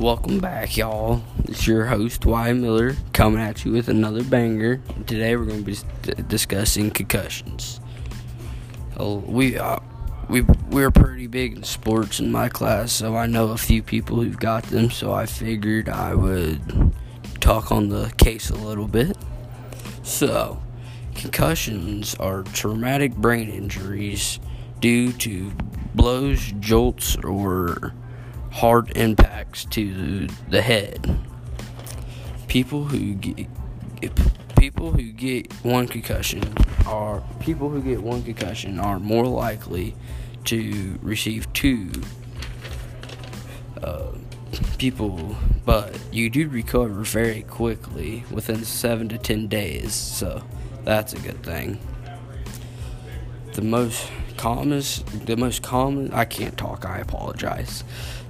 Welcome back, y'all. It's your host, Y Miller, coming at you with another banger. Today, we're going to be d- discussing concussions. Oh, we uh, we we're pretty big in sports in my class, so I know a few people who've got them. So I figured I would talk on the case a little bit. So, concussions are traumatic brain injuries due to blows, jolts, or hard impacts to the head. People who get people who get one concussion are people who get one concussion are more likely to receive two uh, people, but you do recover very quickly within seven to ten days, so that's a good thing. The most commonest, the most common, I can't talk, I apologize.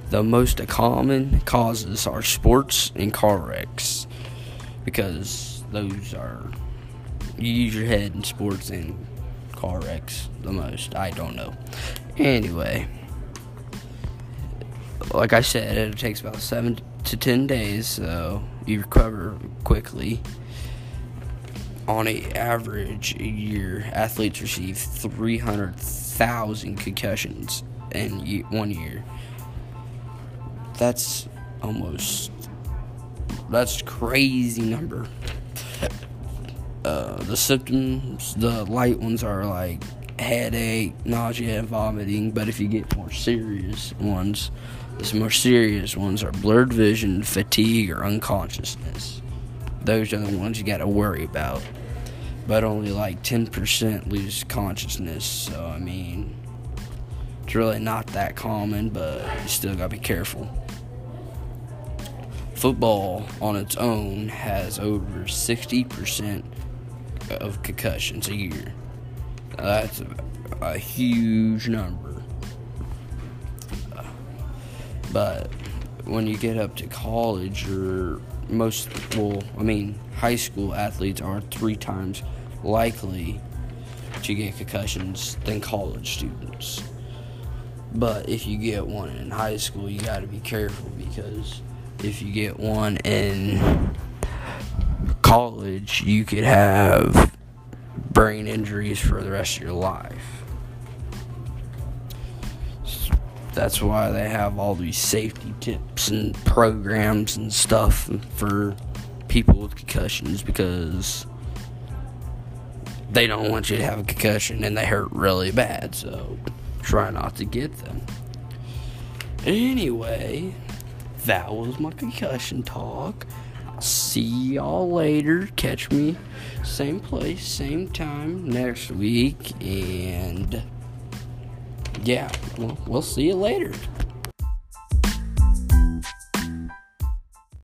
The most common causes are sports and car wrecks because those are you use your head in sports and car wrecks the most. I don't know. Anyway, like I said, it takes about seven to ten days, so you recover quickly. On a average a year, athletes receive 300,000 concussions in one year that's almost that's crazy number. Uh, the symptoms, the light ones are like headache, nausea, and vomiting. But if you get more serious ones, the more serious ones are blurred vision, fatigue, or unconsciousness. Those are the ones you got to worry about. But only like 10% lose consciousness. So, I mean, it's really not that common, but you still got to be careful football on its own has over 60% of concussions a year. That's a, a, huge number. But when you get up to college or most, well, I mean, high school athletes are three times likely to get concussions than college students. But if you get one in high school, you got to be careful because if you get one in college, you could have brain injuries for the rest of your life. That's why they have all these safety tips and programs and stuff for people with concussions because they don't want you to have a concussion and they hurt really bad, so try not to get them. Anyway, that was my concussion talk. See y'all later. Catch me same place, same time next week. And yeah, well, we'll see you later.